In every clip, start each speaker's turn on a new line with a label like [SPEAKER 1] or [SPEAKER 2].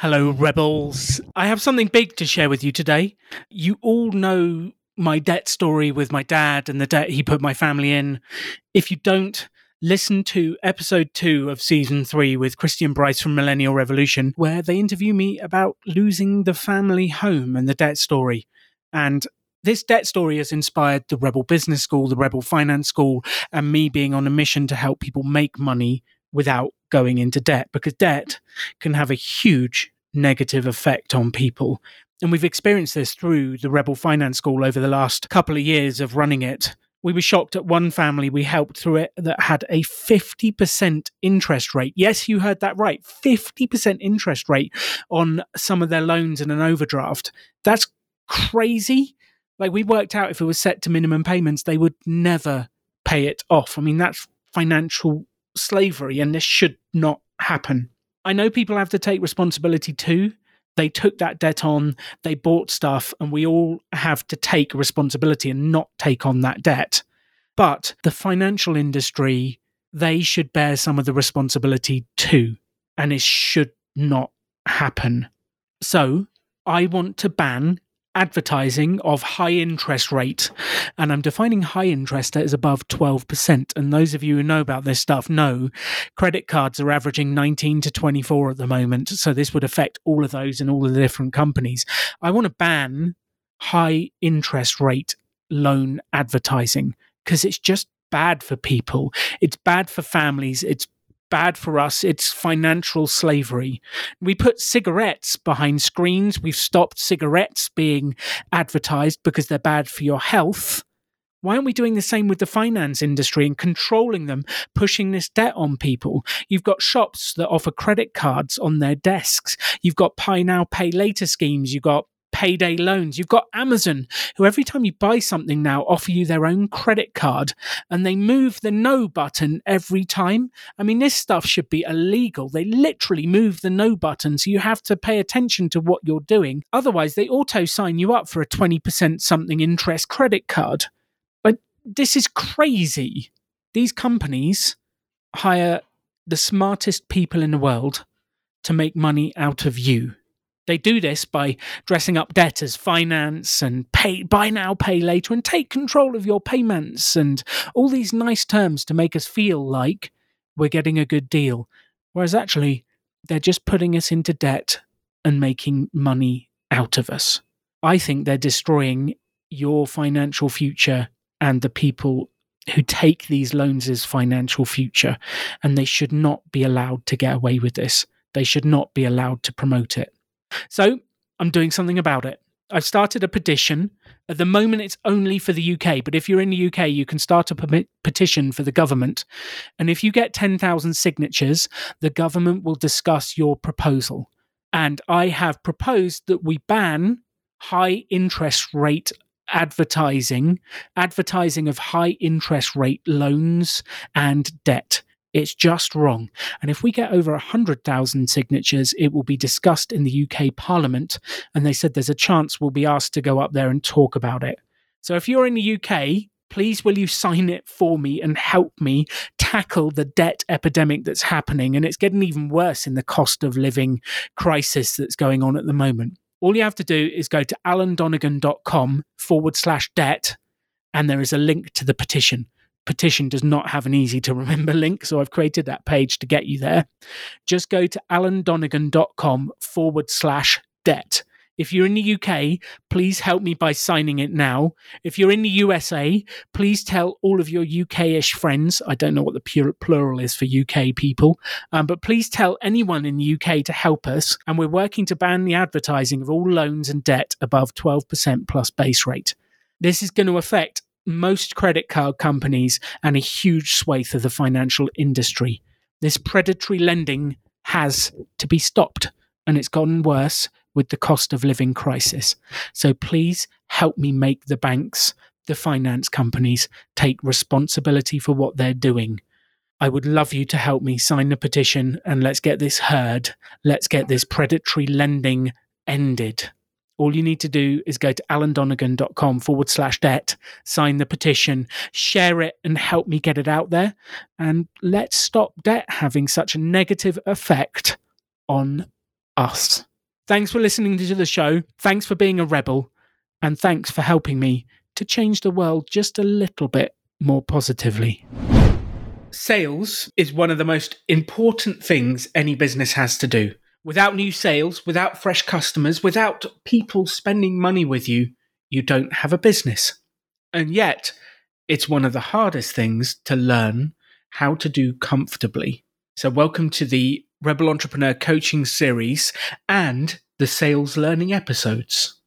[SPEAKER 1] Hello, rebels. I have something big to share with you today. You all know my debt story with my dad and the debt he put my family in. If you don't, listen to episode two of season three with Kristy and Bryce from Millennial Revolution, where they interview me about losing the family home and the debt story. And this debt story has inspired the Rebel Business School, the Rebel Finance School, and me being on a mission to help people make money without going into debt because debt can have a huge negative effect on people. And we've experienced this through the Rebel Finance School over the last couple of years of running it. We were shocked at one family we helped through it that had a 50% interest rate. Yes, you heard that right 50% interest rate on some of their loans and an overdraft. That's crazy. Like, we worked out if it was set to minimum payments, they would never pay it off. I mean, that's financial slavery, and this should not happen. I know people have to take responsibility too. They took that debt on, they bought stuff, and we all have to take responsibility and not take on that debt. But the financial industry, they should bear some of the responsibility too, and it should not happen. So I want to ban advertising of high interest rate. And I'm defining high interest as above 12%. And those of you who know about this stuff know credit cards are averaging 19 to 24 at the moment. So this would affect all of those and all of the different companies. I want to ban high interest rate loan advertising because it's just bad for people. It's bad for families. It's bad for us. It's financial slavery. We put cigarettes behind screens. We've stopped cigarettes being advertised because they're bad for your health. Why aren't we doing the same with the finance industry and controlling them, pushing this debt on people? You've got shops that offer credit cards on their desks. You've got buy now, pay later schemes. You've got payday loans. You've got Amazon, who every time you buy something now offer you their own credit card and they move the no button every time. I mean, this stuff should be illegal. They literally move the no button, so you have to pay attention to what you're doing. Otherwise, they auto sign you up for a 20% something interest credit card. But this is crazy. These companies hire the smartest people in the world to make money out of you. They do this by dressing up debt as finance and pay buy now, pay later, and take control of your payments and all these nice terms to make us feel like we're getting a good deal. Whereas actually, they're just putting us into debt and making money out of us. I think they're destroying your financial future and the people who take these loans as financial future, and they should not be allowed to get away with this. They should not be allowed to promote it. So I'm doing something about it. I've started a petition. At the moment, it's only for the UK, but if you're in the UK, you can start a petition for the government. And if you get 10,000 signatures, the government will discuss your proposal. And I have proposed that we ban high interest rate advertising, advertising of high interest rate loans and debt. It's just wrong. And if we get over 100,000 signatures, it will be discussed in the UK Parliament. And they said there's a chance we'll be asked to go up there and talk about it. So if you're in the UK, please will you sign it for me and help me tackle the debt epidemic that's happening? And it's getting even worse in the cost of living crisis that's going on at the moment. All you have to do is go to alandonegan.com forward slash debt, and there is a link to the petition petition does not have an easy to remember link, so I've created that page to get you there. Just go to alandonegan.com forward slash debt. If you're in the UK, please help me by signing it now. If you're in the USA, please tell all of your UK ish friends. I don't know what the plural is for UK people, um, but please tell anyone in the UK to help us. And we're working to ban the advertising of all loans and debt above 12% plus base rate. This is going to affect most credit card companies and a huge swathe of the financial industry. This predatory lending has to be stopped, and it's gotten worse with the cost of living crisis. So please help me make the banks, the finance companies, take responsibility for what they're doing. I would love you to help me sign the petition and let's get this heard. Let's get this predatory lending ended. All you need to do is go to alandonegan.com forward slash debt, sign the petition, share it, and help me get it out there. And let's stop debt having such a negative effect on us. Thanks for listening to the show. Thanks for being a rebel. And thanks for helping me to change the world just a little bit more positively. Sales is one of the most important things any business has to do. Without new sales, without fresh customers, without people spending money with you, you don't have a business. And yet, it's one of the hardest things to learn how to do comfortably. So, welcome to the Rebel Entrepreneur Coaching Series and the Sales Learning episodes.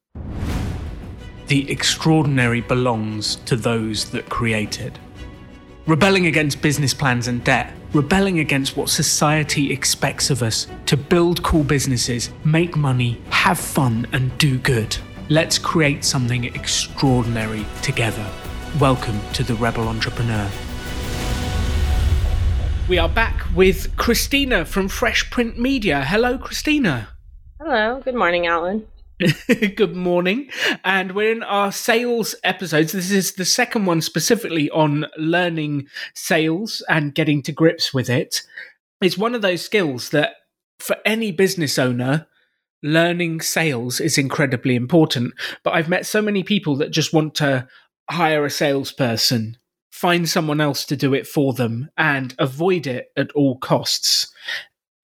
[SPEAKER 1] The extraordinary belongs to those that create it. Rebelling against business plans and debt, rebelling against what society expects of us to build cool businesses, make money, have fun, and do good. Let's create something extraordinary together. Welcome to the Rebel Entrepreneur. We are back with Christina from Fresh Print Media. Hello, Christina.
[SPEAKER 2] Hello. Good morning, Alan.
[SPEAKER 1] Good morning. And we're in our sales episodes. This is the second one specifically on learning sales and getting to grips with it. It's one of those skills that for any business owner, learning sales is incredibly important. But I've met so many people that just want to hire a salesperson, find someone else to do it for them, and avoid it at all costs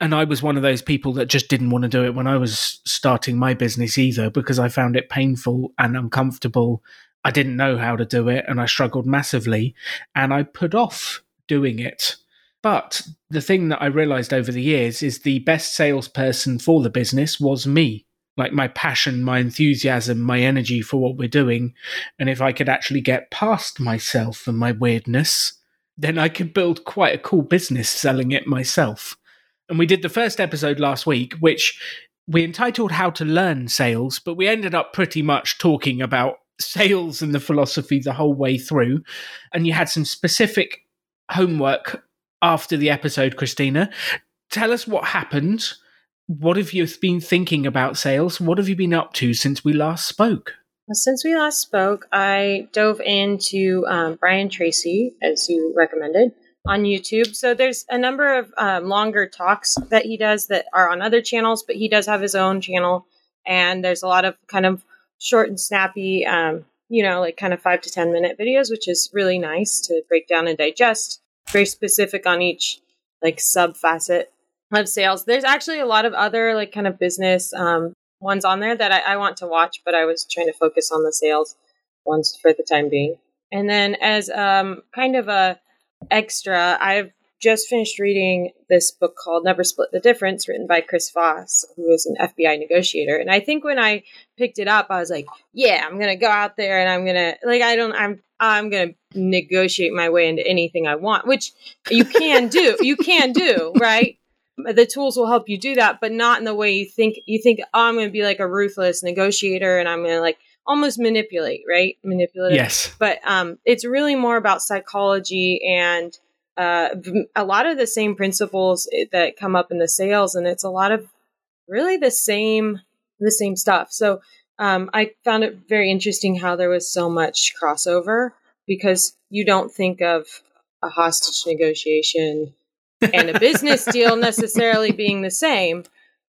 [SPEAKER 1] and I was one of those people that just didn't want to do it when I was starting my business either because I found it painful and uncomfortable. I didn't know how to do it and I struggled massively and I put off doing it. But the thing that I realized over the years is the best salesperson for the business was me. Like my passion, my enthusiasm, my energy for what we're doing. And if I could actually get past myself and my weirdness, then I could build quite a cool business selling it myself. And we did the first episode last week, which we entitled How to Learn Sales, but we ended up pretty much talking about sales and the philosophy the whole way through. And you had some specific homework after the episode, Christina. Tell us what happened. What have you been thinking about sales? What have you been up to since we last spoke?
[SPEAKER 2] Since we last spoke, I dove into um, Brian Tracy, as you recommended on YouTube. So there's a number of um, longer talks that he does that are on other channels, but he does have his own channel. And there's a lot of kind of short and snappy, um, you know, like kind of five to 10 minute videos, which is really nice to break down and digest. Very specific on each like sub facet of sales. There's actually a lot of other like kind of business um, ones on there that I, I want to watch, but I was trying to focus on the sales ones for the time being. And then as um, kind of a extra, I've just finished reading this book called Never Split the Difference, written by Chris Voss, who is an FBI negotiator. And I think when I picked it up, I was like, yeah, I'm gonna go out there and I'm gonna like I don't I'm I'm gonna negotiate my way into anything I want, which you can do. you can do, right? The tools will help you do that, but not in the way you think you think, oh, I'm gonna be like a ruthless negotiator and I'm gonna like almost manipulate, right? Manipulative.
[SPEAKER 1] Yes.
[SPEAKER 2] But um, it's really more about psychology and uh, a lot of the same principles eh, that come up in the sales, and it's a lot of really the same the same stuff. So um, I found it very interesting how there was so much crossover because you don't think of a hostage negotiation and a business deal necessarily being the same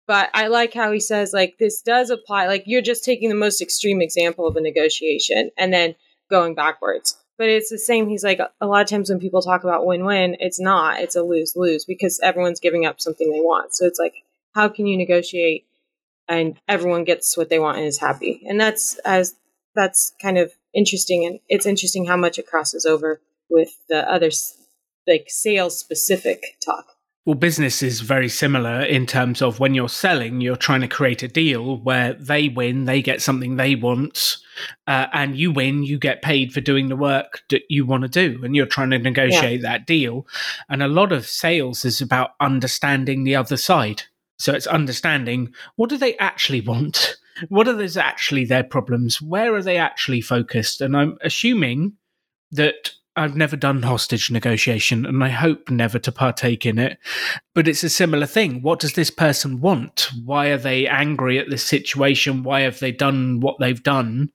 [SPEAKER 2] but I like how he says like this does apply like you're just taking the most extreme example of a negotiation and then going backwards. But it's the same he's like a lot of times when people talk about win-win, it's not. It's a lose-lose because everyone's giving up something they want. So it's like how can you negotiate and everyone gets what they want and is happy. And that's as that's kind of interesting and it's interesting how much it crosses over with the other like sales specific talk.
[SPEAKER 1] Well, business is very similar in terms of when you're selling, you're trying to create a deal where they win, they get something they want, uh, and you win, you get paid for doing the work that you want to do, and you're trying to negotiate yeah. that deal. And a lot of sales is about understanding the other side. So it's understanding what do they actually want? What are those actually their problems? Where are they actually focused? And I'm assuming that I've never done hostage negotiation and I hope never to partake in it. But it's a similar thing. What does this person want? Why are they angry at this situation? Why have they done what they've done?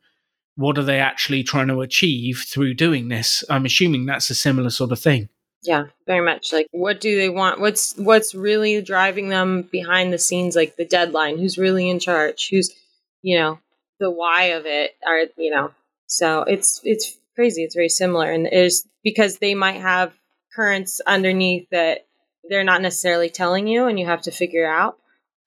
[SPEAKER 1] What are they actually trying to achieve through doing this? I'm assuming that's a similar sort of thing.
[SPEAKER 2] Yeah, very much. Like what do they want? What's what's really driving them behind the scenes like the deadline? Who's really in charge? Who's you know, the why of it are, you know. So it's it's crazy. It's very similar and is because they might have currents underneath that they're not necessarily telling you and you have to figure out.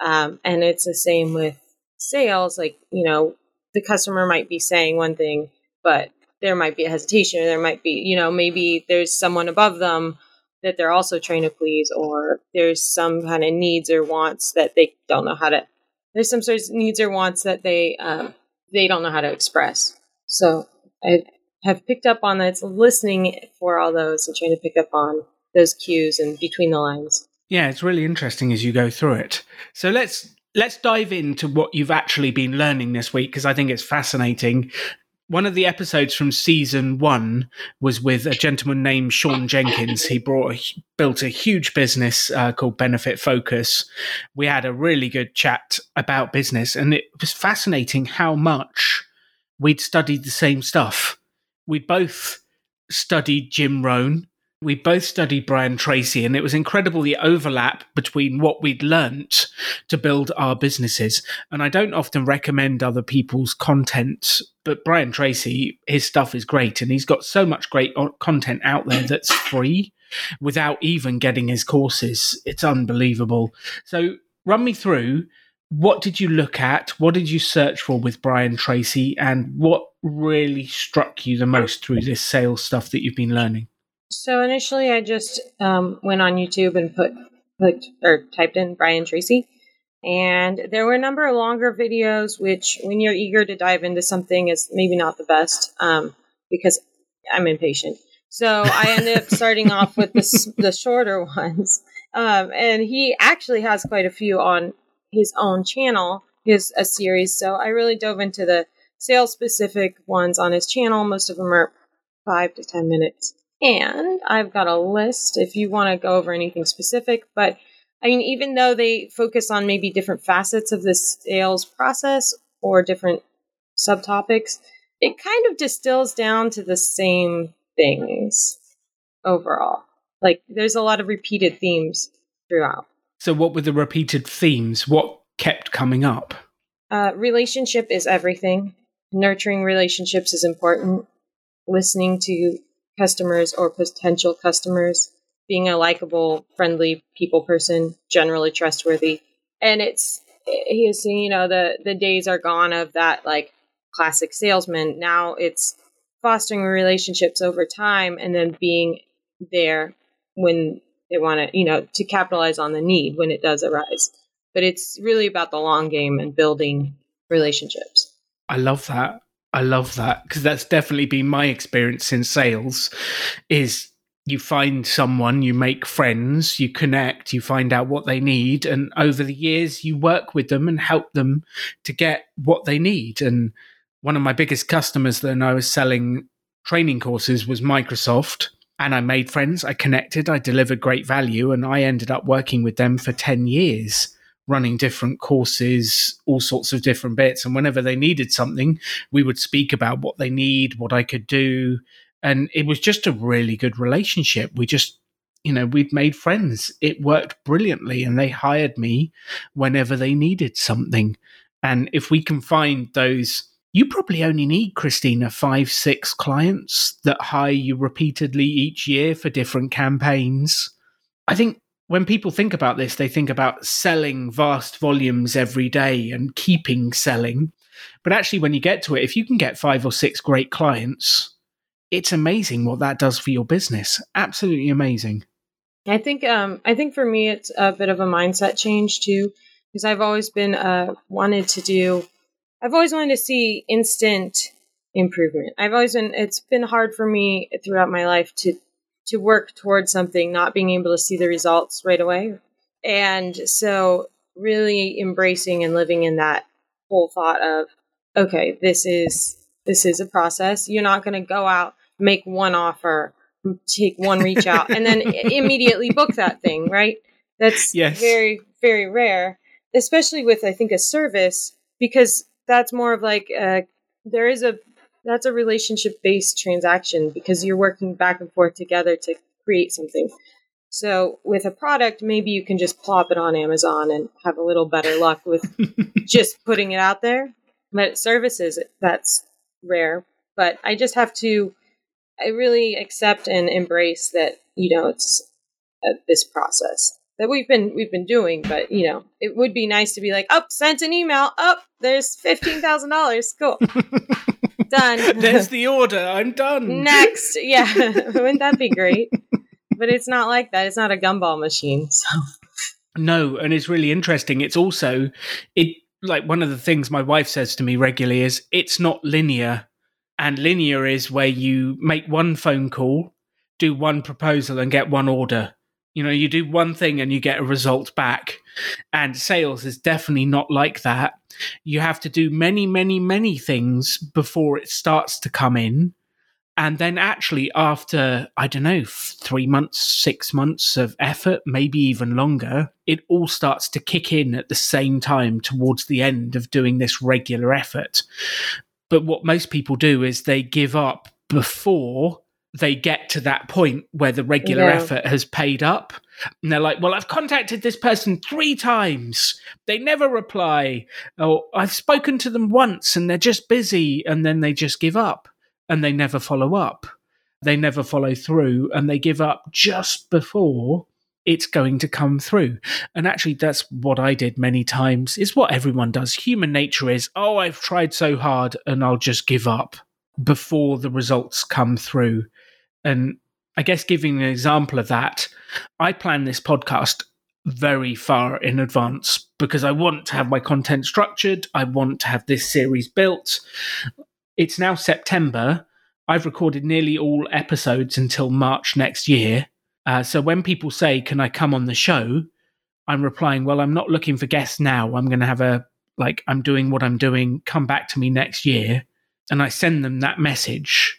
[SPEAKER 2] Um, and it's the same with sales like, you know, the customer might be saying one thing, but there might be a hesitation or there might be you know maybe there's someone above them that they're also trying to please or there's some kind of needs or wants that they don't know how to there's some sort of needs or wants that they um, they don't know how to express so i have picked up on that listening for all those and trying to pick up on those cues and between the lines
[SPEAKER 1] yeah it's really interesting as you go through it so let's let's dive into what you've actually been learning this week because I think it's fascinating one of the episodes from season one was with a gentleman named Shawn Jenkins. He brought built a huge business uh, called Benefitfocus. We had a really good chat about business, and it was fascinating how much we'd studied the same stuff. We both studied Jim Rohn we both studied Brian Tracy, and it was incredible the overlap between what we'd learnt to build our businesses. And I don't often recommend other people's content, but Brian Tracy, his stuff is great, and he's got so much great content out there that's free without even getting his courses. It's unbelievable. So, run me through what did you look at? What did you search for with Brian Tracy? And what really struck you the most through this sales stuff that you've been learning?
[SPEAKER 2] So initially, I just um, went on YouTube and put put or typed in Brian Tracy, and there were a number of longer videos. Which, when you're eager to dive into something, is maybe not the best um, because I'm impatient. So I ended up starting off with the the shorter ones, um, and he actually has quite a few on his own channel. His a series, so I really dove into the sales specific ones on his channel. Most of them are five to ten minutes. And I've got a list if you want to go over anything specific. But I mean, even though they focus on maybe different facets of the sales process or different subtopics, it kind of distills down to the same things overall. Like there's a lot of repeated themes throughout.
[SPEAKER 1] So, what were the repeated themes? What kept coming up?
[SPEAKER 2] Uh, relationship is everything. Nurturing relationships is important. Listening to customers or potential customers, being a likable, friendly people person, generally trustworthy. And it's he is you know the the days are gone of that like classic salesman. Now it's fostering relationships over time and then being there when they want to you know to capitalize on the need when it does arise. But it's really about the long game and building relationships.
[SPEAKER 1] I love that. I love that because that's definitely been my experience in sales is you find someone, you make friends, you connect, you find out what they need and over the years you work with them and help them to get what they need and one of my biggest customers then I was selling training courses was Microsoft and I made friends, I connected, I delivered great value and I ended up working with them for 10 years running different courses, all sorts of different bits. And whenever they needed something, we would speak about what they need, what I could do. And it was just a really good relationship. We just, you know, we'd made friends. It worked brilliantly. And they hired me whenever they needed something. And if we can find those, you probably only need, Christina, five, six clients that hire you repeatedly each year for different campaigns. I think when people think about this, they think about selling vast volumes every day and keeping selling. But actually, when you get to it, if you can get five or six great clients, it's amazing what that does for your business. Absolutely amazing.
[SPEAKER 2] I think um, I think for me it's a bit of a mindset change too, because I've always been uh, wanted to do. I've always wanted to see instant improvement. I've always been. It's been hard for me throughout my life to to work towards something, not being able to see the results right away. And so, really embracing and living in that whole thought of, okay, this is this is a process. You're not going to go out, make one offer, take one reach out, and then immediately book that thing, right? That's yes. very very rare, especially with I think a service because that's more of like a, there is a that's a relationship based transaction because you're working back and forth together to create something. So with a product, maybe you can just plop it on Amazon and have a little better luck with just putting it out there. But services, that's rare. But I just have to, I really accept and embrace that, you know, it's uh, this process that we've been we've been doing but you know it would be nice to be like oh sent an email. Up oh, there's $15000 cool. Done.
[SPEAKER 1] There's the order. I'm done.
[SPEAKER 2] Next. Yeah. Wouldn't that be great? But it's not like that. It's not a gumball machine so.
[SPEAKER 1] No and it's really interesting. It's also it like one of the things my wife says to me regularly is it's not linear. And linear is where you make one phone call do one proposal and get one order you know, you do one thing and you get a result back. And sales is definitely not like that. You have to do many, many, many things before it starts to come in. And then actually, after, I don't know, three months, six months of effort, maybe even longer, it all starts to kick in at the same time towards the end of doing this regular effort. But what most people do is they give up before they get to that point where the regular yeah. effort has paid up. And they're like, well, I've contacted this person three times. They never reply. Or I've spoken to them once and they're just busy. And then they just give up and they never follow up. They never follow through and they give up just before it's going to come through. And actually, that's what I did many times, is what everyone does. Human nature is, oh, I've tried so hard and I'll just give up before the results come through. And I guess giving an example of that, I plan this podcast very far in advance because I want to have my content structured. I want to have this series built. It's now September. I've recorded nearly all episodes until March next year. Uh, so when people say, Can I come on the show? I'm replying, Well, I'm not looking for guests now. I'm going to have a, like, I'm doing what I'm doing. Come back to me next year. And I send them that message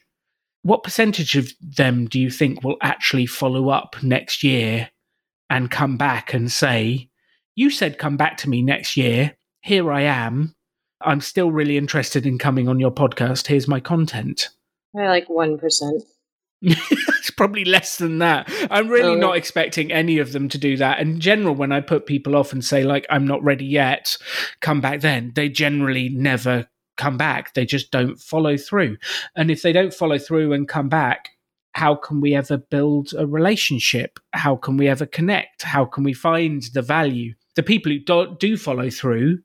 [SPEAKER 1] what percentage of them do you think will actually follow up next year and come back and say, You said come back to me next year. Here I am. I'm still really interested in coming on your podcast. Here's my content.
[SPEAKER 2] I like 1%.
[SPEAKER 1] it's probably less than that. I'm really oh, not expecting any of them to do that. And in general, when I put people off and say, like, I'm not ready yet, come back then, they generally never come back. They just don't follow through. And if they don't follow through and come back, how can we ever build a relationship? How can we ever connect? How can we find the value? The people who do, do follow through.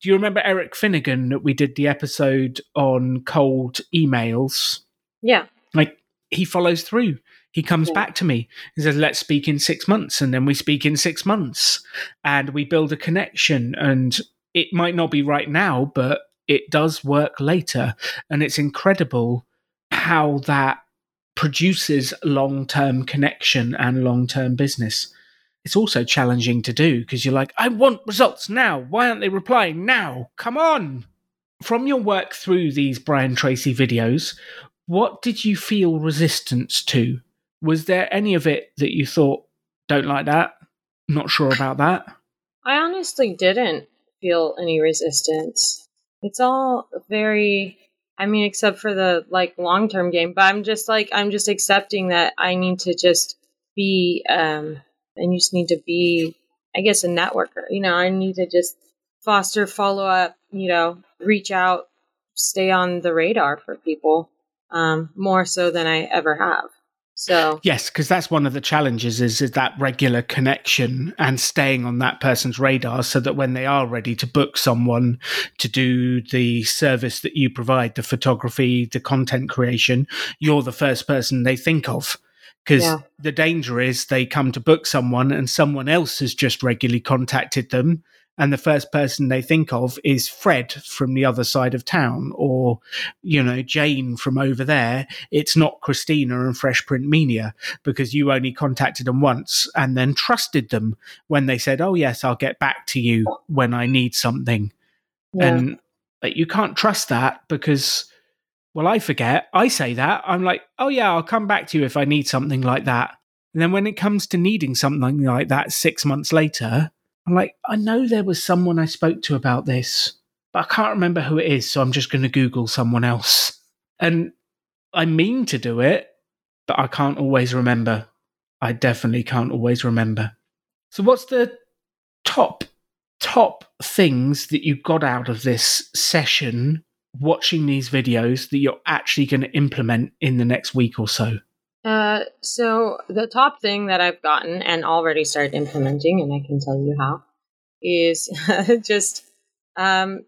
[SPEAKER 1] Do you remember Eric Finnegan that we did the episode on cold emails?
[SPEAKER 2] Yeah.
[SPEAKER 1] Like he follows through. He comes yeah. back to me and says, Let's speak in six months. And then we speak in six months and we build a connection. And it might not be right now, but it does work later. And it's incredible how that produces long term connection and long term business. It's also challenging to do because you're like, I want results now. Why aren't they replying now? Come on. From your work through these Brian Tracy videos, what did you feel resistance to? Was there any of it that you thought, don't like that? Not sure about that?
[SPEAKER 2] I honestly didn't feel any resistance. It's all very I mean, except for the like long term game, but I'm just like I'm just accepting that I need to just be um and you just need to be I guess a networker. You know, I need to just foster follow up, you know, reach out, stay on the radar for people, um, more so than I ever have. So
[SPEAKER 1] yes, because that's one of the challenges is, is that regular connection and staying on that person's radar, so that when they are ready to book someone to do the service that you provide, the photography, the content creation, you're the first person they think of. Because yeah. the danger is they come to book someone and someone else has just regularly contacted them and the first person they think of is Fred from the other side of town or, you know, Jane from over there. It's not Christina and Fresh Print Media because you only contacted them once and then trusted them when they said, Oh, yes, I'll get back to you when I need something. Yeah. And you can't trust that because, well, I forget. I say that. I'm like, Oh, yeah, I'll come back to you if I need something like that. And then when it comes to needing something like that six months later, I'm like, I know there was someone I spoke to about this, but I can't remember who it is. So I'm just going to Google someone else. And I mean to do it, but I can't always remember. I definitely can't always remember. So, what's the top top things that you got out of this session watching these videos that you're actually going to implement in the next week or so?
[SPEAKER 2] Uh, so the top thing that I've gotten and already started implementing, and I can tell you how, is just um,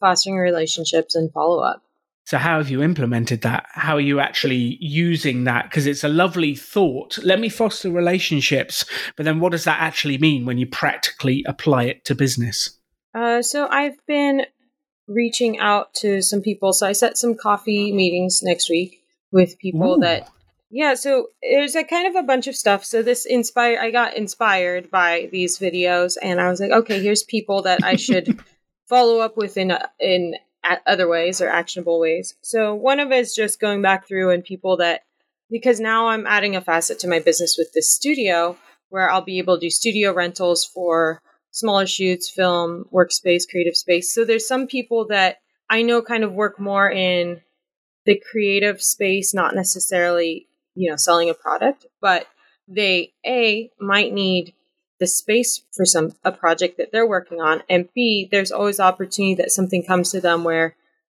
[SPEAKER 2] fostering relationships and follow up.
[SPEAKER 1] So, how have you implemented that? How are you actually using that? Because it's a lovely thought. Let me foster relationships. But then, what does that actually mean when you practically apply it to business?
[SPEAKER 2] Uh, so, I've been reaching out to some people. So, I set some coffee meetings next week with people Ooh. that yeah, so there's a kind of a bunch of stuff. So this inspired I got inspired by these videos and I was like, okay, here's people that I should follow up with in in other ways or actionable ways. So one of it is just going back through and people that because now I'm adding a facet to my business with this studio where I'll be able to do studio rentals for smaller shoots, film, workspace, creative space. So there's some people that I know kind of work more in the creative space, not necessarily you know, selling a product, but they A might need the space for some a project that they're working on and b there's always opportunity that something comes to them where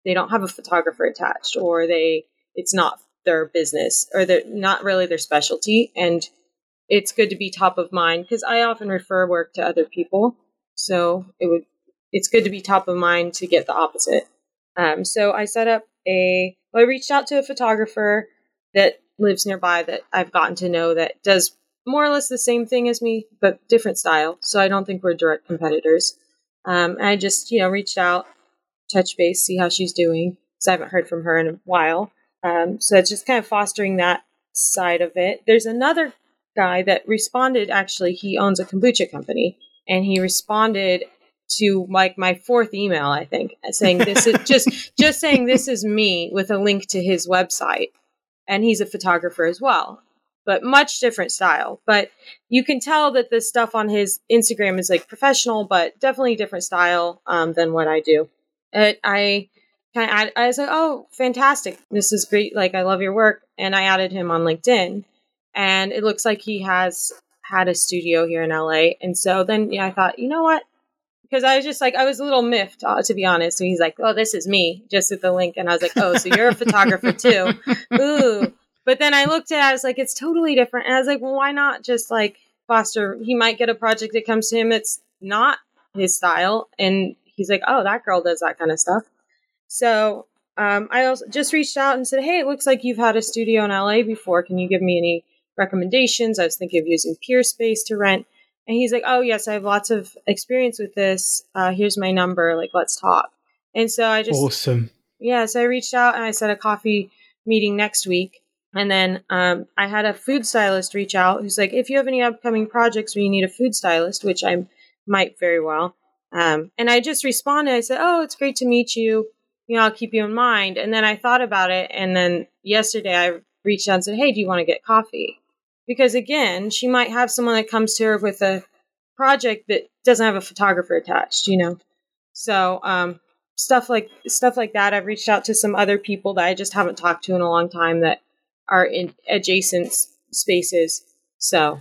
[SPEAKER 2] they don't have a photographer attached or they it's not their business or they're not really their specialty and it's good to be top of mind because i often refer work to other people so it would it's good to be top of mind to get the opposite. Um, so i set up a well, i reached out to a photographer that lives nearby that I've gotten to know that does more or less the same thing as me, but different style. So I don't think we're direct competitors. Um, I just, you know, reached out, touch base, see how she's doing, because I haven't heard from her in a while. Um, so it's just kind of fostering that side of it. There's another guy that responded. Actually, he owns a kombucha company, and he responded to like my fourth email, I think, saying this is just just saying this is me with a link to his website and he's a photographer as well but much different style. But you can tell that the stuff on his instagram is like professional but definitely different style um, than what i do. It, i kind of i was like oh fantastic. This is great. Like i love your work. And i added him on linkedin. And it looks like he has had a studio here in la and so then yeah i thought you know what because I was just like I was a little miffed uh, to be honest. And he's like, "Oh, this is me," just with the link, and I was like, "Oh, so you're a photographer too?" Ooh. But then I looked at, it, I was like, "It's totally different," and I was like, "Well, why not just like foster? He might get a project that comes to him. It's not his style," and he's like, "Oh, that girl does that kind of stuff." So um, I also just reached out and said, "Hey, it looks like you've had a studio in LA before. Can you give me any recommendations?" I was thinking of using Peerspace to rent and he's like, "Oh yes, I have lots of experience with this. Uh, here's my number. Like, let's talk." And so I just
[SPEAKER 1] awesome.
[SPEAKER 2] Yeah, so I reached out and I set a coffee meeting next week. And then um, I had a food stylist reach out who's like, if you have any upcoming projects where you need a food stylist, which I might very well. Um, and I just responded. I said, "Oh, it's great to meet you. You know, I'll keep you in mind." And then I thought about it, and then yesterday I reached out and said, "Hey, do you want to get coffee?" Because again, she might have someone that comes to her with a project that doesn't have a photographer attached, you know. So, um, stuff like stuff like that. I've reached out to some other people that I just haven't talked to in a long time that are in adjacent spaces. So,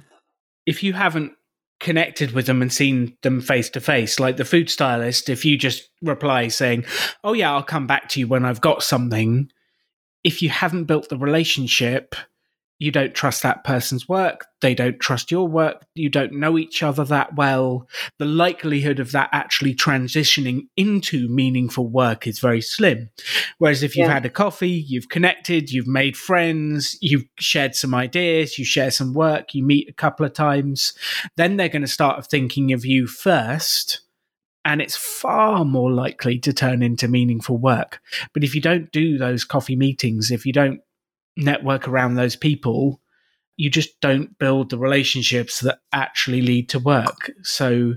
[SPEAKER 1] if you haven't connected with them and seen them face to face, like the food stylist, if you just reply saying, "Oh yeah, I'll come back to you when I've got something," if you haven't built the relationship, you don't trust that person's work. They don't trust your work. You don't know each other that well. The likelihood of that actually transitioning into meaningful work is very slim. Whereas if you've yeah. had a coffee, you've connected, you've made friends, you've shared some ideas, you share some work, you meet a couple of times, then they're going to start thinking of you first and it's far more likely to turn into meaningful work. But if you don't do those coffee meetings, if you don't network around those people, you just don't build the relationships that actually lead to work. So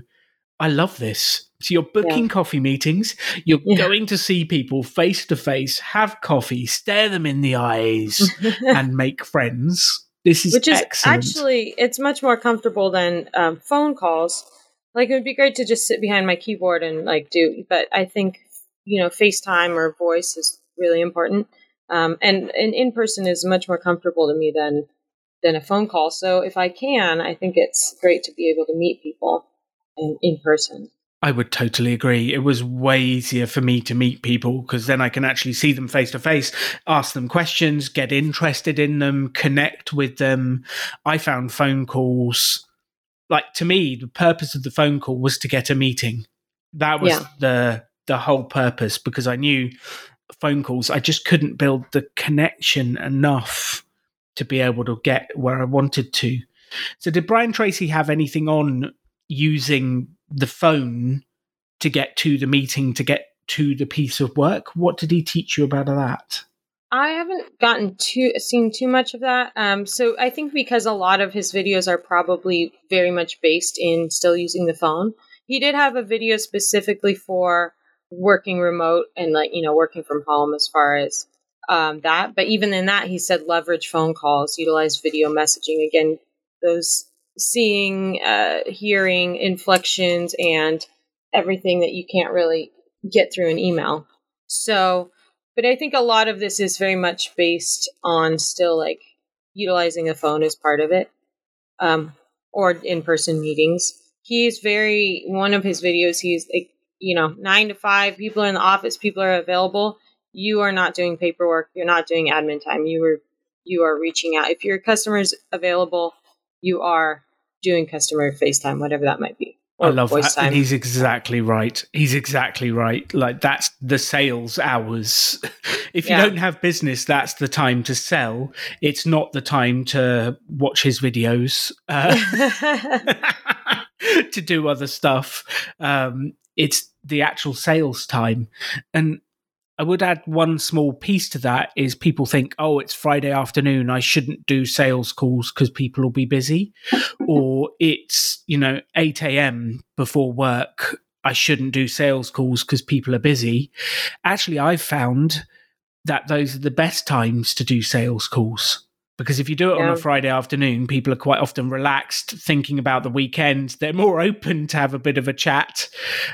[SPEAKER 1] I love this. So you're booking yeah. coffee meetings, you're yeah. going to see people face to face, have coffee, stare them in the eyes, and make friends. This is
[SPEAKER 2] which is
[SPEAKER 1] excellent.
[SPEAKER 2] actually it's much more comfortable than um, phone calls. Like it would be great to just sit behind my keyboard and like do, but I think you know FaceTime or voice is really important. Um, and and in person is much more comfortable to me than than a phone call. So if I can, I think it's great to be able to meet people in, in person.
[SPEAKER 1] I would totally agree. It was way easier for me to meet people because then I can actually see them face to face, ask them questions, get interested in them, connect with them. I found phone calls like to me, the purpose of the phone call was to get a meeting. That was yeah. the the whole purpose because I knew phone calls, I just couldn't build the connection enough to be able to get where I wanted to. So did Brian Tracy have anything on using the phone to get to the meeting, to get to the piece of work? What did he teach you about that?
[SPEAKER 2] I haven't gotten too seen too much of that. Um, so I think because a lot of his videos are probably very much based in still using the phone. He did have a video specifically for working remote and like you know working from home as far as um, that. But even in that, he said leverage phone calls, utilize video messaging. Again, those seeing, uh, hearing inflections and everything that you can't really get through an email. So, but I think a lot of this is very much based on still like utilizing a phone as part of it, um, or in person meetings. He's very, one of his videos, he's like, you know, nine to five, people are in the office, people are available. You are not doing paperwork, you're not doing admin time. You are you are reaching out. If your customer's available, you are doing customer FaceTime, whatever that might be.
[SPEAKER 1] I love that. Time. And he's exactly right. He's exactly right. Like that's the sales hours. if you yeah. don't have business, that's the time to sell. It's not the time to watch his videos, uh, to do other stuff. Um, it's the actual sales time. And I would add one small piece to that is people think, oh, it's Friday afternoon. I shouldn't do sales calls because people will be busy. or it's, you know, 8 a.m. before work. I shouldn't do sales calls because people are busy. Actually, I've found that those are the best times to do sales calls. Because if you do it yeah. on a Friday afternoon, people are quite often relaxed, thinking about the weekend. They're more open to have a bit of a chat.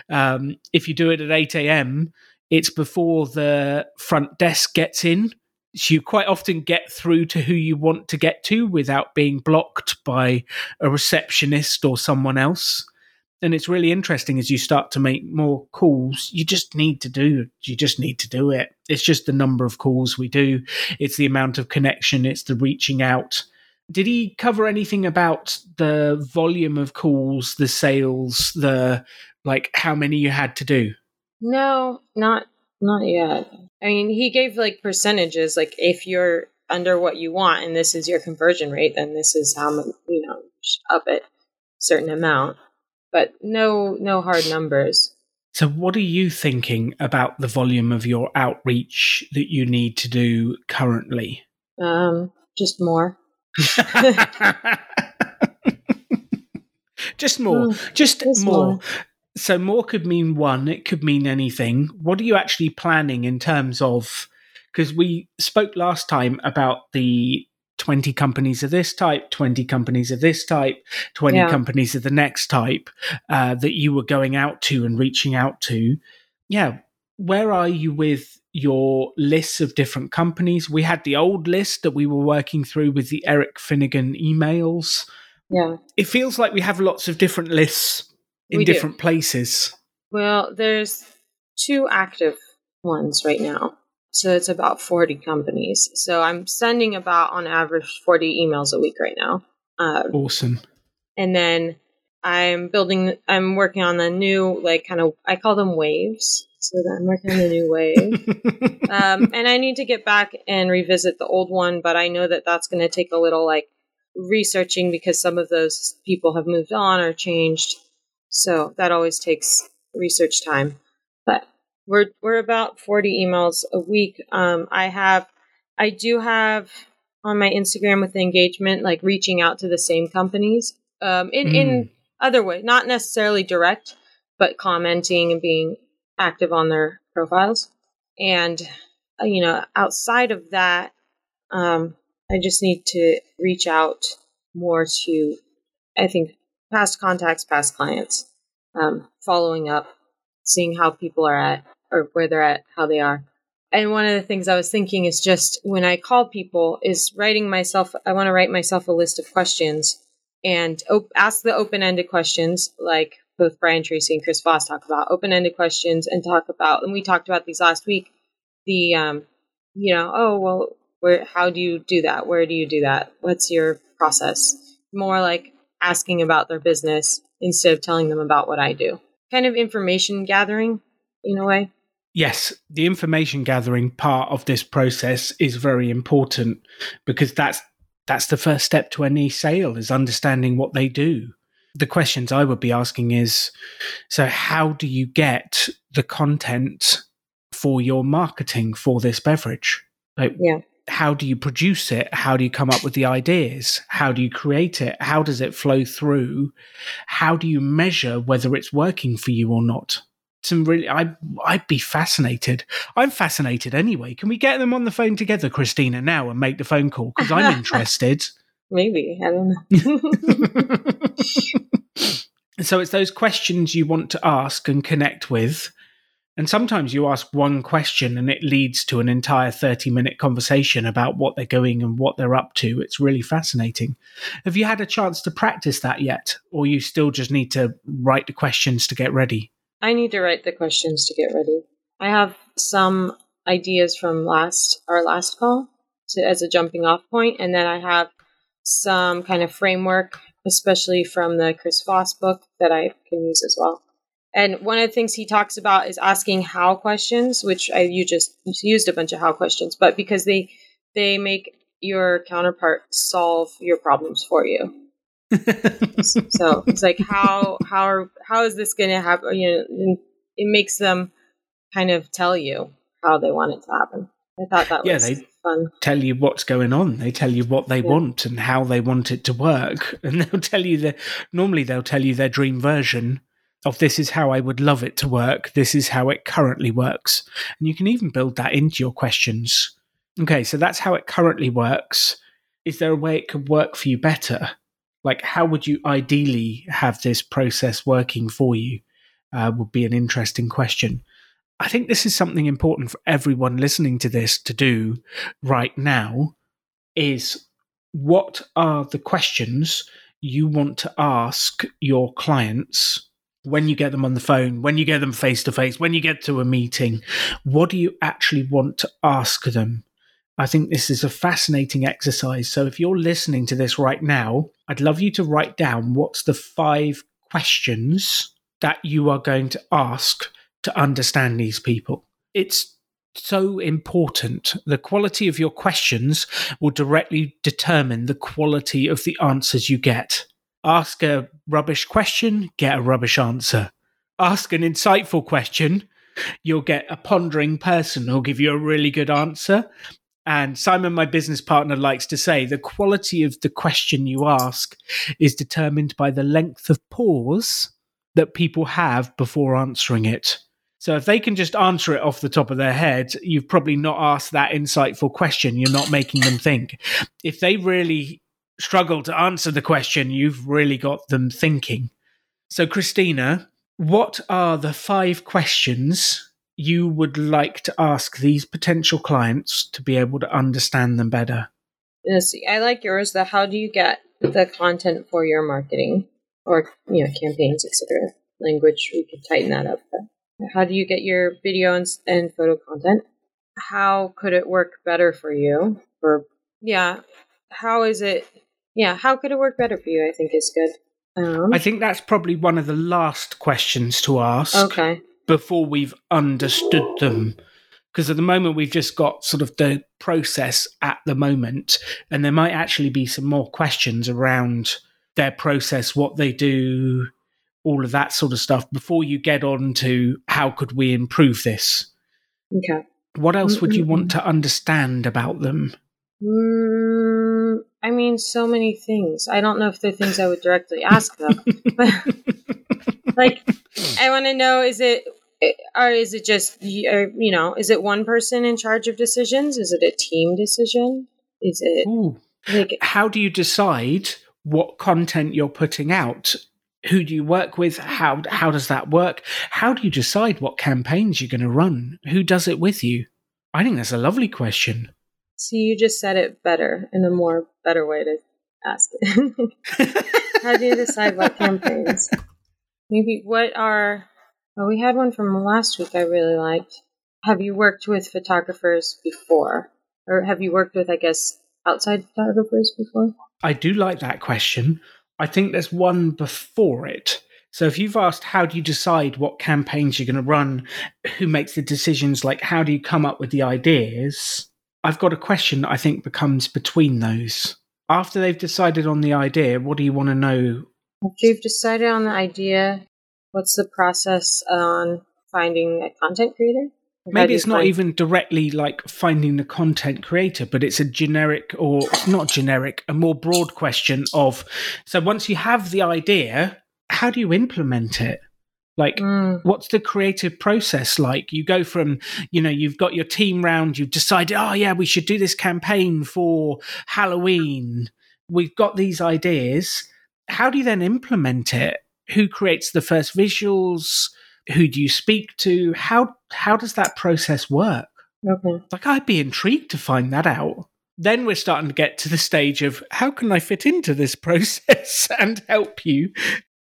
[SPEAKER 1] Um, if you do it at 8 a.m., it's before the front desk gets in. So you quite often get through to who you want to get to without being blocked by a receptionist or someone else. And it's really interesting as you start to make more calls. You just need to do. You just need to do it. It's just the number of calls we do. It's the amount of connection. It's the reaching out. Did he cover anything about the volume of calls, the sales, the like how many you had to do?
[SPEAKER 2] No, not not yet. I mean, he gave like percentages. Like if you're under what you want and this is your conversion rate, then this is how you know up it certain amount. But no, no hard numbers.
[SPEAKER 1] So, what are you thinking about the volume of your outreach that you need to do currently?
[SPEAKER 2] Um, just more.
[SPEAKER 1] just more. Mm, just, just more. more. So more could mean one, it could mean anything. What are you actually planning in terms of because we spoke last time about the 20 companies of this type, 20 companies of this type, 20 yeah. companies of the next type uh, that you were going out to and reaching out to. Yeah. Where are you with your lists of different companies? We had the old list that we were working through with the Eric Finnegan emails.
[SPEAKER 2] Yeah.
[SPEAKER 1] It feels like we have lots of different lists in we different do. places?
[SPEAKER 2] Well, there's two active ones right now. So it's about 40 companies. So I'm sending about on average 40 emails a week right now.
[SPEAKER 1] Um, awesome.
[SPEAKER 2] And then I'm building, I'm working on the new, like, kind of, I call them waves. So I'm working on the new wave. um, and I need to get back and revisit the old one, but I know that that's going to take a little, like, researching because some of those people have moved on or changed. So that always takes research time. But we're we're about 40 emails a week. Um, I have I do have on my Instagram with the engagement, like reaching out to the same companies. Um, in, mm. in other way, not necessarily direct, but commenting and being active on their profiles. And uh, you know, outside of that, um, I just need to reach out more to, I think, past contacts, past clients, um, following up, seeing how people are at or where they're at, how they are. and one of the things I was thinking is just when I call people is writing myself. I want to write myself a list of questions and op- ask the open-ended questions, like both Brian Tracy and Chris Voss talk about open-ended questions, and talk about. And we talked about these last week. The um, you know, oh well, where? How do you do that? Where do you do that? What's your process? More like asking about their business instead of telling them about what I do. Kind of information gathering in a way.
[SPEAKER 1] Yes, the information gathering part of this process is very important because that's that's the first step to any sale is understanding what they do. The questions I would be asking is so how do you get the content for your marketing for this beverage? Like
[SPEAKER 2] Yeah.
[SPEAKER 1] how do you produce it? How do you come up with the ideas? How do you create it? How does it flow through? How do you measure whether it's working for you or not? Some really, I, I'd be fascinated. I'm fascinated anyway. Can we get them on the phone together, Christina, now and make the phone call? Because I'm interested.
[SPEAKER 2] Maybe. I don't know.
[SPEAKER 1] so it's those questions you want to ask and connect with. And sometimes you ask one question and it leads to an entire 30 minute conversation about what they're going and what they're up to. It's really fascinating. Have you had a chance to practice that yet? Or you still just need to write the questions to get ready?
[SPEAKER 2] I need to write the questions to get ready. I have some ideas from last our last call to, as a jumping off point, and then I have some kind of framework, especially from the Chris Voss book, that I can use as well. And one of the things he talks about is asking how questions, which I you just used a bunch of how questions, but because they they make your counterpart solve your problems for you. So it's like how how are how is this going to happen? You know, it makes them kind of tell you how they want it to happen. I thought that
[SPEAKER 1] Yeah,
[SPEAKER 2] was
[SPEAKER 1] they-
[SPEAKER 2] fun.
[SPEAKER 1] tell you what's going on. They tell you what they
[SPEAKER 2] Yeah.
[SPEAKER 1] want and how they want it to work. And they'll tell you that normally they'll tell you their dream version of this is how I would love it to work. This is how it currently works. And you can even build that into your questions. Okay, so that's how it currently works. Is there a way it could work for you better? Like, how would you ideally have this process working for you? Uh, would be an interesting question. I think this is something important for everyone listening to this to do right now is what are the questions you want to ask your clients when you get them on the phone, when you get them face to face, when you get to a meeting? What do you actually want to ask them? I think this is a fascinating exercise. So if you're listening to this right now, I'd love you to write down what's the five questions that you are going to ask to understand these people. It's so important. The quality of your questions will directly determine the quality of the answers you get. Ask a rubbish question, get a rubbish answer. Ask an insightful question, you'll get a pondering person who'll give you a really good answer. And Simon, my business partner, likes to say the quality of the question you ask is determined by the length of pause that people have before answering it. So if they can just answer it off the top of their head, you've probably not asked that insightful question. You're not making them think. If they really struggle to answer the question, you've really got them thinking. So, Christina, what are the five questions you would like to ask these potential clients to be able to understand them better?
[SPEAKER 2] Yes, I like yours. The how do you get the content for your marketing or you know campaigns, etc. Language we could tighten that up. But how do you get your video and, and photo content? How could it work better for you? Or yeah, how is it? Yeah, how could it work better for you? I think is good. Um,
[SPEAKER 1] I think that's probably one of the last questions to ask.
[SPEAKER 2] okay.
[SPEAKER 1] Before we've understood them. Because at the moment, we've just got sort of the process at the moment, and there might actually be some more questions around their process, what they do, all of that sort of stuff before you get on to how could we improve this.
[SPEAKER 2] Okay.
[SPEAKER 1] What else would you want to understand about them?
[SPEAKER 2] Mm, I mean, so many things. I don't know if they're things I would directly ask them. but like, I want to know: is it, or is it just or, you know, is it one person in charge of decisions? Is it a team decision? Is it
[SPEAKER 1] Ooh.
[SPEAKER 2] like
[SPEAKER 1] How do you decide what content you're putting out? Who do you work with? How how does that work? How do you decide what campaigns you're going to run? Who does it with you? I think that's a lovely question.
[SPEAKER 2] See, you just said it better in a more better way to ask it. How do you decide what campaigns? Maybe what are. Well, we had one from last week I really liked. Have you worked with photographers before? Or have you worked with, I guess, outside photographers before?
[SPEAKER 1] I do like that question. I think there's one before it. So if you've asked how do you decide what campaigns you're going to run, who makes the decisions, like how do you come up with the ideas? I've got a question that I think becomes between those. After they've decided on the idea, what do you want to know?
[SPEAKER 2] After you've decided on the idea, what's the process on finding a content creator?
[SPEAKER 1] Maybe it's not
[SPEAKER 2] find-
[SPEAKER 1] even directly like finding the content creator, but it's a generic or not generic, a more broad question of so once you have the idea, how do you implement it? Like,
[SPEAKER 2] Mm,
[SPEAKER 1] what's the creative process like? You go from, you know, you've got your team round, you've decided, oh, yeah, we should do this campaign for Halloween. We've got these ideas. How do you then implement it? Who creates the first visuals? Who do you speak to? How how does that process work?
[SPEAKER 2] okay.
[SPEAKER 1] Like I'd be intrigued to find that out. Then we're starting to get to the stage of how can I fit into this process and help you?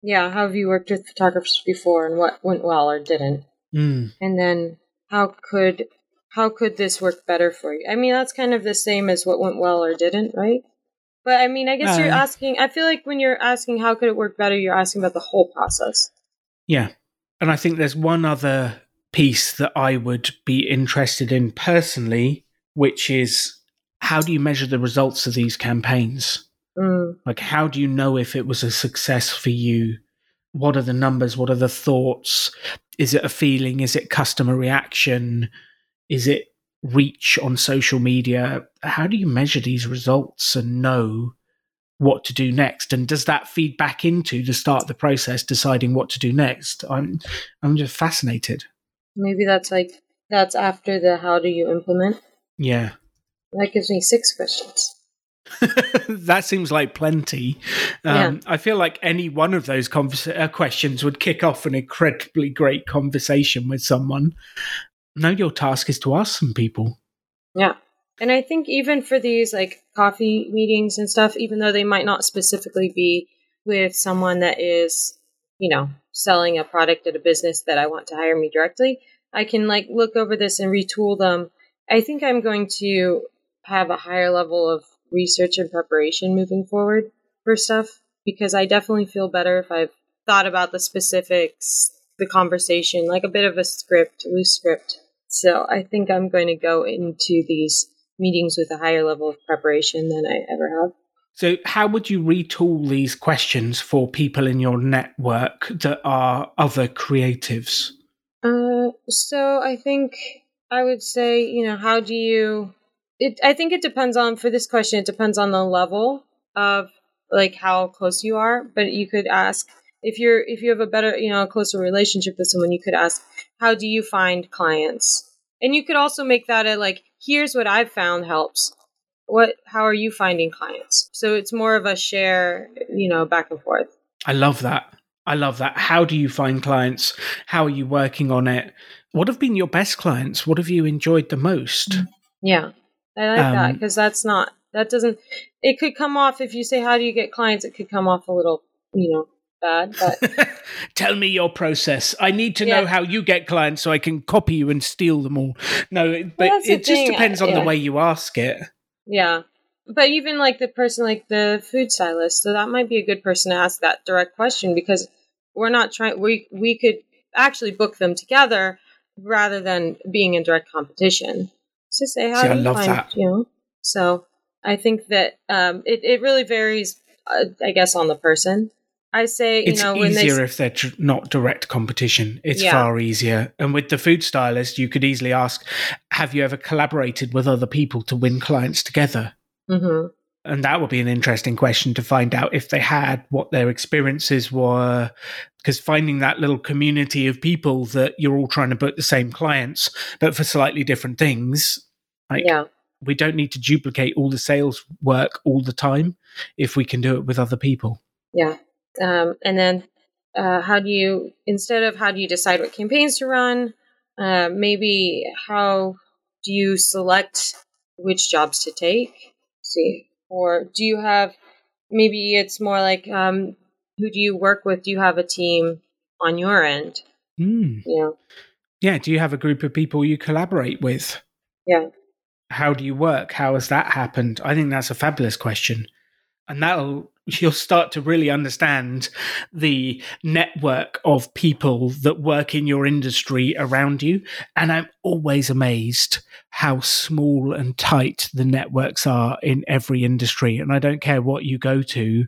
[SPEAKER 2] Yeah, how have you worked with photographers before and what went well or didn't?
[SPEAKER 1] Mm.
[SPEAKER 2] And then how could how could this work better for you? I mean, that's kind of the same as what went well or didn't, right? But I mean, I guess you're
[SPEAKER 1] Uh.
[SPEAKER 2] asking I feel like when you're asking how could it work better, you're asking about the whole process.
[SPEAKER 1] Yeah. And I think there's one other piece that I would be interested in personally, which is how do you measure the results of these campaigns?
[SPEAKER 2] Mm,
[SPEAKER 1] Like, how do you know if it was a success for you? What are the numbers? What are the thoughts? Is it a feeling? Is it customer reaction? Is it reach on social media? How do you measure these results and know what to do next? And does that feed back into the start of the process, deciding what to do next? I'm, I'm just fascinated.
[SPEAKER 2] maybe that's like that's after the how do you implement.
[SPEAKER 1] Yeah.
[SPEAKER 2] That gives me six questions.
[SPEAKER 1] that seems like plenty. Um, I feel like any one of those convers- uh, questions would kick off an incredibly great conversation with someone. Now your task is to ask some people.
[SPEAKER 2] Yeah. And I think even for these like coffee meetings and stuff, even though they might not specifically be with someone that is, you know, selling a product at a business that I want to hire me directly, I can like look over this and retool them. I think I'm going to have a higher level of research and preparation moving forward for stuff because I definitely feel better if I've thought about the specifics, the conversation, like a bit of a script, loose script. So I think I'm going to go into these meetings with a higher level of preparation than I ever have.
[SPEAKER 1] So, how would you retool these questions for people in your network that are other creatives?
[SPEAKER 2] Uh, so I think I would say, you know, how do you? It. I think it depends on for this question. It depends on the level of like how close you are. But you could ask if you're if you have a better, you know, a closer relationship with someone. You could ask, how do you find clients? And you could also make that a like, here's what I've found helps. What? How are you finding clients? So it's more of a share, you know, back and forth.
[SPEAKER 1] I love that. I love that. How do you find clients? How are you working on it? What have been your best clients? What have you enjoyed the most? Mm-hmm.
[SPEAKER 2] Yeah, I like that
[SPEAKER 1] Um,
[SPEAKER 2] because that's not that doesn't. It could come off if you say how do you get clients. It could come off a little, you know, bad. But
[SPEAKER 1] Tell me your process. I need to
[SPEAKER 2] Yeah.
[SPEAKER 1] know how you get clients so I can copy you and steal them all. No, it- but it just
[SPEAKER 2] thing,
[SPEAKER 1] depends on
[SPEAKER 2] yeah.
[SPEAKER 1] the way you ask it.
[SPEAKER 2] yeah, but even like the person like the food stylist, so that might be a good person to ask that direct question because we're not trying. We we could actually book them together rather than being in direct competition. So say how
[SPEAKER 1] See,
[SPEAKER 2] do
[SPEAKER 1] I
[SPEAKER 2] you
[SPEAKER 1] love
[SPEAKER 2] find
[SPEAKER 1] that.
[SPEAKER 2] you know? So I think that um, it it really varies. Uh, I guess on the person. I say you
[SPEAKER 1] It's
[SPEAKER 2] know when they
[SPEAKER 1] easier if they're tr- not direct competition. It's
[SPEAKER 2] Yeah.
[SPEAKER 1] far easier. And with the food stylist, you could easily ask, have you ever collaborated with other people to win clients together?
[SPEAKER 2] hmm
[SPEAKER 1] And that would be an interesting question to find out if they had, what their experiences were. Because finding that little community of people that you're all trying to book the same clients, but for slightly different things, like
[SPEAKER 2] Yeah.
[SPEAKER 1] we don't need to duplicate all the sales work all the time if we can do it with other people.
[SPEAKER 2] Yeah. Um, and then uh, how do you, instead of how do you decide what campaigns to run, uh, maybe how do you select which jobs to take? see, or do you have maybe it's more like um, who do you work with? Do you have a team on your end?
[SPEAKER 1] Mm.
[SPEAKER 2] Yeah.
[SPEAKER 1] Yeah. Do you have a group of people you collaborate with?
[SPEAKER 2] Yeah.
[SPEAKER 1] How do you work? How has that happened? I think that's a fabulous question. And that'll you'll start to really understand the network of people that work in your industry around you. And I'm always amazed how small and tight the networks are in every industry. And I don't care what you go to,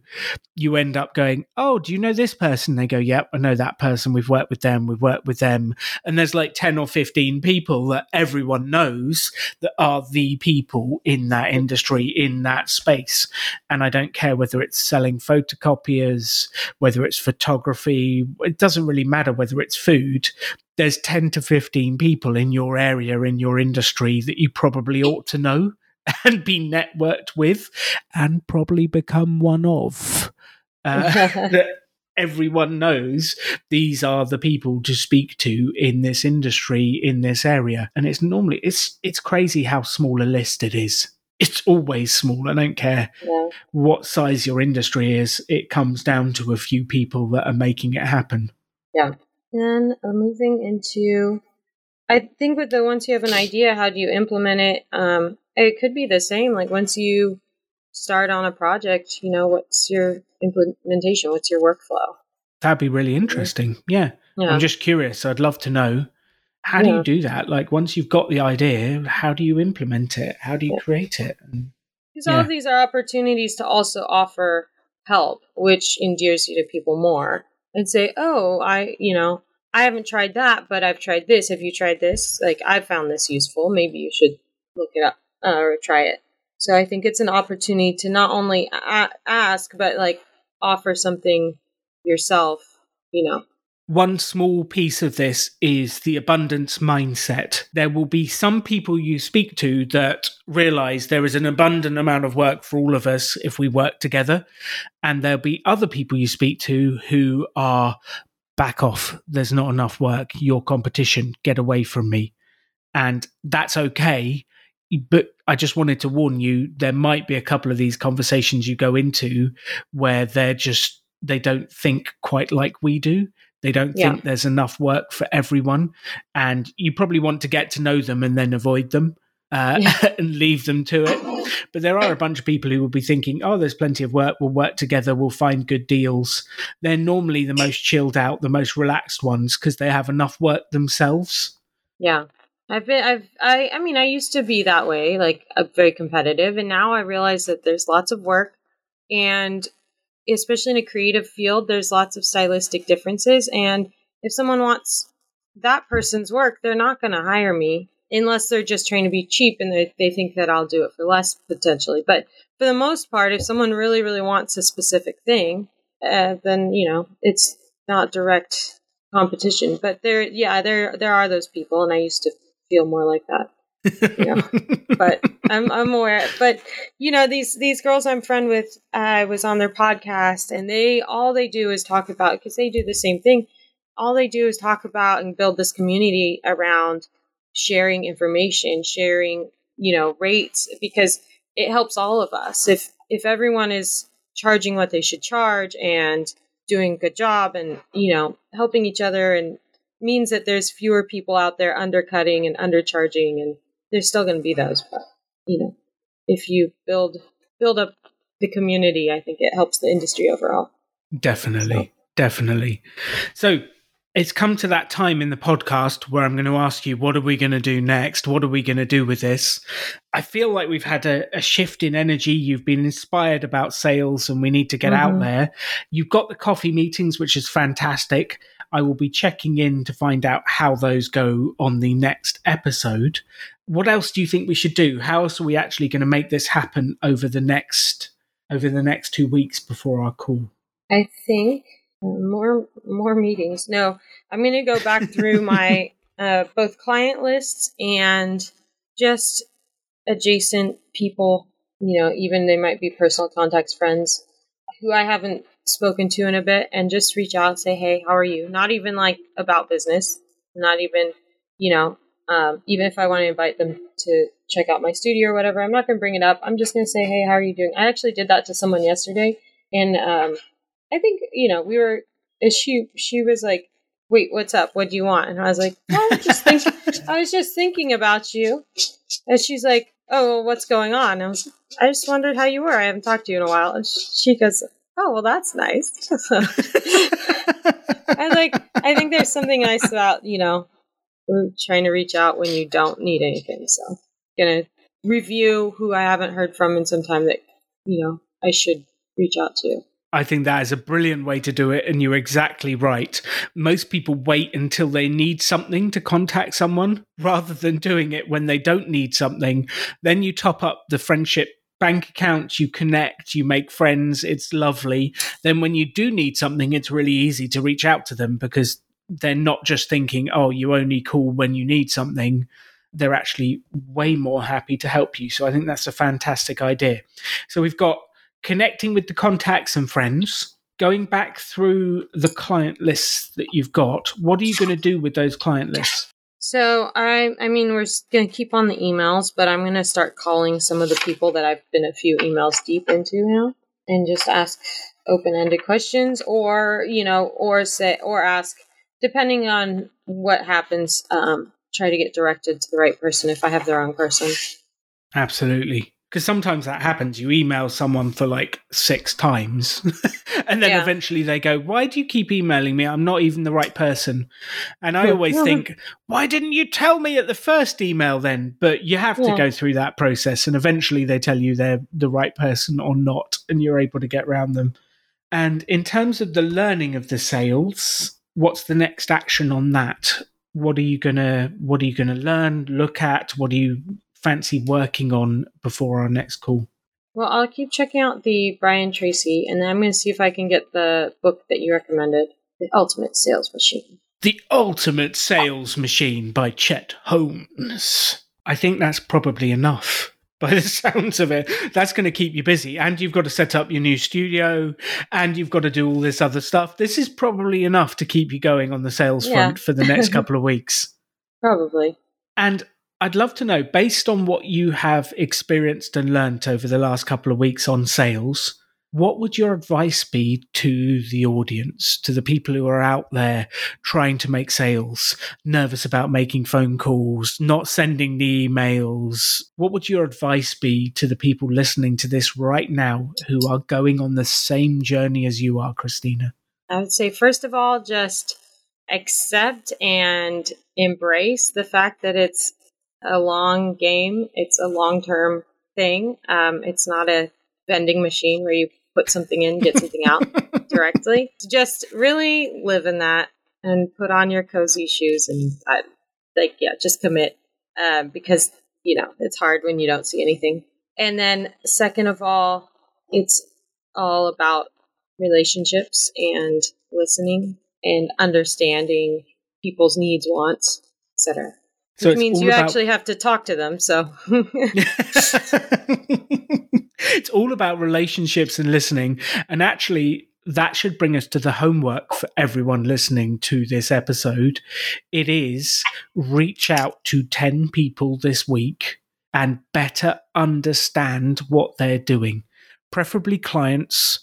[SPEAKER 1] you end up going, Oh, do you know this person? They go, Yep, I know that person. We've worked with them. We've worked with them. And there's like 10 or 15 people that everyone knows that are the people in that industry, in that space. And I don't care whether it's selling photocopiers, whether it's photography, it doesn't really matter whether it's food there's 10 to 15 people in your area, in your industry that you probably ought to know and be networked with and probably become one of. Uh, that everyone knows these are the people to speak to in this industry in this area and it's normally it's it's crazy how small a list it is it's always small i don't care
[SPEAKER 2] Yeah.
[SPEAKER 1] what size your industry is it comes down to a few people that are making it happen Yeah.
[SPEAKER 2] Then uh, moving into, I think with the once you have an idea, how do you implement it? Um, it could be the same. Like once you start on a project, you know, what's your implementation? What's your workflow?
[SPEAKER 1] that'd be really interesting yeah
[SPEAKER 2] Yeah.
[SPEAKER 1] I'm just curious. I'd love to know how do you do that? Like once you've got the idea, how do you implement it? How do you create it?
[SPEAKER 2] Because all of these are opportunities to also offer help, which endears you to people more and say, oh, I, you know, I haven't tried that, but I've tried this. Have you tried this? Like, I found this useful. Maybe you should look it up uh, or try it. So I think it's an opportunity to not only a- ask, but like offer something yourself, you know.
[SPEAKER 1] One small piece of this is the abundance mindset. There will be some people you speak to that realize there is an abundant amount of work for all of us if we work together. And there'll be other people you speak to who are back off. There's not enough work. Your competition, get away from me. And that's okay. But I just wanted to warn you there might be a couple of these conversations you go into where they're just, they don't think quite like we do. They don't
[SPEAKER 2] Yeah.
[SPEAKER 1] think there's enough work for everyone. And you probably want to get to know them and then avoid them uh,
[SPEAKER 2] Yeah.
[SPEAKER 1] and leave them to it. But there are a bunch of people who will be thinking, oh, there's plenty of work. We'll work together. We'll find good deals. They're normally the most chilled out, the most relaxed ones because they have enough work themselves.
[SPEAKER 2] Yeah. I've been I've I I mean I used to be that way, like uh, very competitive, and now I realize that there's lots of work and especially in a creative field there's lots of stylistic differences and if someone wants that person's work, they're not going to hire me unless they're just trying to be cheap and they, they think that I'll do it for less potentially. But for the most part, if someone really, really wants a specific thing, uh, then, you know, it's not direct competition. But there, yeah, there, there are those people, and I used to feel more like that. Yeah. but I'm I'm aware. But you know these these girls I'm friend with. I was on their podcast, and they all they do is talk about because they do the same thing. All they do is talk about and build this community around sharing information, sharing you know rates because it helps all of us. If if everyone is charging what they should charge and doing a good job and you know helping each other and means that there's fewer people out there undercutting and undercharging and there's still going to be those but you know if you build build up the community i think it helps the industry overall
[SPEAKER 1] Definitely. Definitely. So it's come to that time in the podcast where I'm going to ask you, what are we going to do next? What are we going to do with this? I feel like we've had a, a shift in energy. You've been inspired about sales and we need to get out
[SPEAKER 2] Mhm.
[SPEAKER 1] there. You've got the coffee meetings, which is fantastic. I will be checking in to find out how those go on the next episode. What else do you think we should do? How else are we actually going to make this happen over the next over the next two weeks before our call?
[SPEAKER 2] i think uh, more more meetings no i'm going to go back through my uh, both client lists and just adjacent people you know even they might be personal contacts friends who i haven't spoken to in a bit and just reach out say hey how are you not even like about business not even you know Um, even if I want to invite them to check out my studio or whatever, I'm not going to bring it up. I'm just going to say, hey, how are you doing? I actually did that to someone yesterday. And um, I think, you know, we were, she, she was like, wait, what's up? What do you want? And I was like, I was just thinking, I was just thinking about you. And she's like, oh, well, what's going on? And I was, I just wondered how you were. I haven't talked to you in a while. And she goes, oh, well, that's nice. I like, I think there's something nice about, you know, trying to reach out when you don't need anything. So, gonna review who I haven't heard from in some time that, you know, I should reach out to.
[SPEAKER 1] I think that is a brilliant way to do it, and you're exactly right. Most people wait until they need something to contact someone rather than doing it when they don't need something. Then you top up the friendship bank accounts, you connect, you make friends, it's lovely. Then when you do need something, it's really easy to reach out to them because they're not just thinking, oh, you only call when you need something. They're actually way more happy to help you. So I think that's a fantastic idea. So we've got connecting with the contacts and friends, going back through the client lists that you've got. What are you going to do with those client lists?
[SPEAKER 2] So I I mean we're going to keep on the emails, but I'm going to start calling some of the people that I've been a few emails deep into now and just ask open-ended questions or, you know, or say or ask depending on what happens um try to get directed to the right person if I have the wrong person.
[SPEAKER 1] Absolutely because sometimes that happens. You email someone for like six times, and then yeah. eventually they go, "Why do you keep emailing me? I'm not even the right person." And I always think, "Why didn't you tell me at the first email then?" But you have to go through that process, and eventually they tell you they're the right person or not, and you're able to get around them. And in terms of the learning of the sales, what's the next action on that? What are you gonna What are you gonna learn? Look at what are you fancy working on before our next call?
[SPEAKER 2] Well, I'll keep checking out the Brian Tracy, and then I'm going to see if I can get the book that you recommended, The Ultimate Sales Machine.
[SPEAKER 1] The Ultimate Sales Machine by Chet Holmes. I think that's probably enough by the sounds of it. That's going to keep you busy. And you've got to set up your new studio and you've got to do all this other stuff. This is probably enough to keep you going on the sales yeah. front for the next couple of weeks.
[SPEAKER 2] Probably.
[SPEAKER 1] And I'd love to know, based on what you have experienced and learnt over the last couple of weeks on sales, what would your advice be to the audience, to the people who are out there trying to make sales, nervous about making phone calls, not sending the emails? What would your advice be to the people listening to this right now who are going on the same journey as you are, Christina?
[SPEAKER 2] I would say, first of all, just accept and embrace the fact that it's a long game. It's a long term thing. Um, it's not a vending machine where you put something in, get something out directly. Just really live in that and put on your cozy shoes and uh, like yeah, just commit uh, because you know it's hard when you don't see anything. And then second of all, it's all about relationships and listening and understanding people's needs, wants, etc. So Which means you about... actually have to talk to them. So
[SPEAKER 1] it's all about relationships and listening. And actually, that should bring us to the homework for everyone listening to this episode. It is reach out to 10 people this week and better understand what they're doing, preferably clients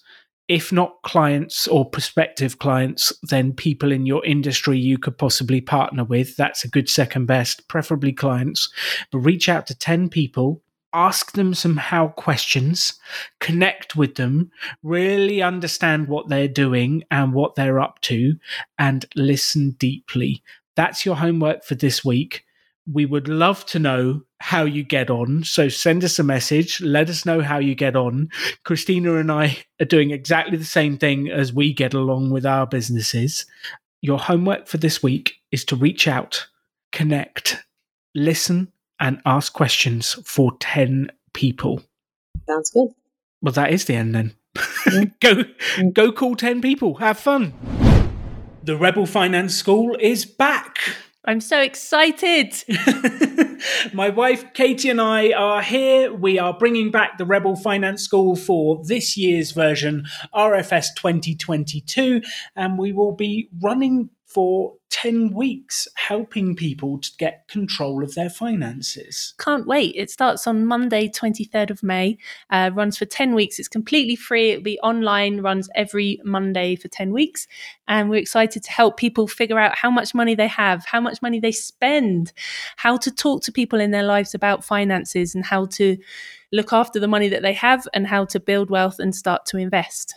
[SPEAKER 1] if not clients or prospective clients, then people in your industry you could possibly partner with. That's a good second best, preferably clients. But reach out to 10 people, ask them some how questions, connect with them, really understand what they're doing and what they're up to, and listen deeply. That's your homework for this week. We would love to know how you get on. So send us a message. Let us know how you get on. Christina and I are doing exactly the same thing as we get along with our businesses. Your homework for this week is to reach out, connect, listen, and ask questions for 10 people.
[SPEAKER 2] Sounds good.
[SPEAKER 1] Well, that is the end then. go, mm. go call 10 people. Have fun. The Rebel Finance School is back.
[SPEAKER 3] I'm so excited.
[SPEAKER 1] My wife Katie and I are here. We are bringing back the Rebel Finance School for this year's version, RFS 2022, and we will be running for 10 weeks helping people to get control of their finances.
[SPEAKER 3] Can't wait. It starts on Monday, 23rd of May, uh, runs for 10 weeks. It's completely free. It'll be online, runs every Monday for 10 weeks. And we're excited to help people figure out how much money they have, how much money they spend, how to talk to people in their lives about finances, and how to look after the money that they have, and how to build wealth and start to invest.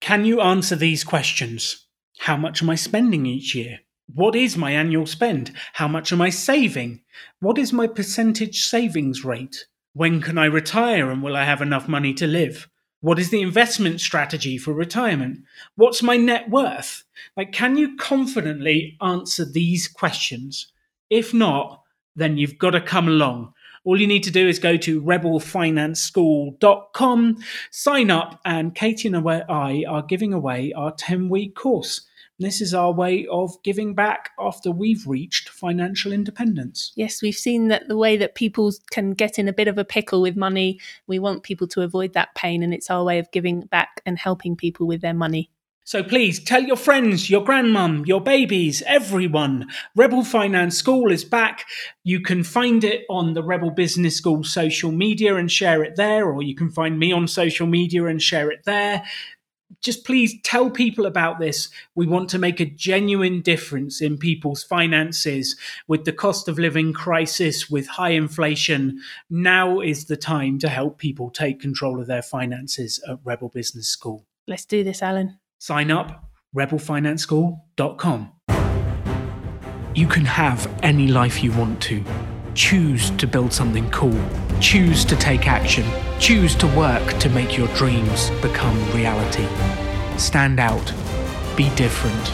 [SPEAKER 1] Can you answer these questions? How much am I spending each year? What is my annual spend? How much am I saving? What is my percentage savings rate? When can I retire and will I have enough money to live? What is the investment strategy for retirement? What's my net worth? Like, can you confidently answer these questions? If not, then you've got to come along. All you need to do is go to rebelfinanceschool.com, sign up, and Katie and I are giving away our 10 week course. This is our way of giving back after we've reached financial independence.
[SPEAKER 3] Yes, we've seen that the way that people can get in a bit of a pickle with money, we want people to avoid that pain, and it's our way of giving back and helping people with their money.
[SPEAKER 1] So please tell your friends, your grandmum, your babies, everyone. Rebel Finance School is back. You can find it on the Rebel Business School social media and share it there, or you can find me on social media and share it there just please tell people about this. We want to make a genuine difference in people's finances with the cost of living crisis, with high inflation. Now is the time to help people take control of their finances at Rebel Business School.
[SPEAKER 3] Let's do this, Alan.
[SPEAKER 1] Sign up rebelfinanceschool.com. You can have any life you want to. Choose to build something cool. Choose to take action. Choose to work to make your dreams become reality. Stand out. Be different.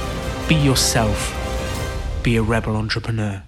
[SPEAKER 1] Be yourself. Be a rebel entrepreneur.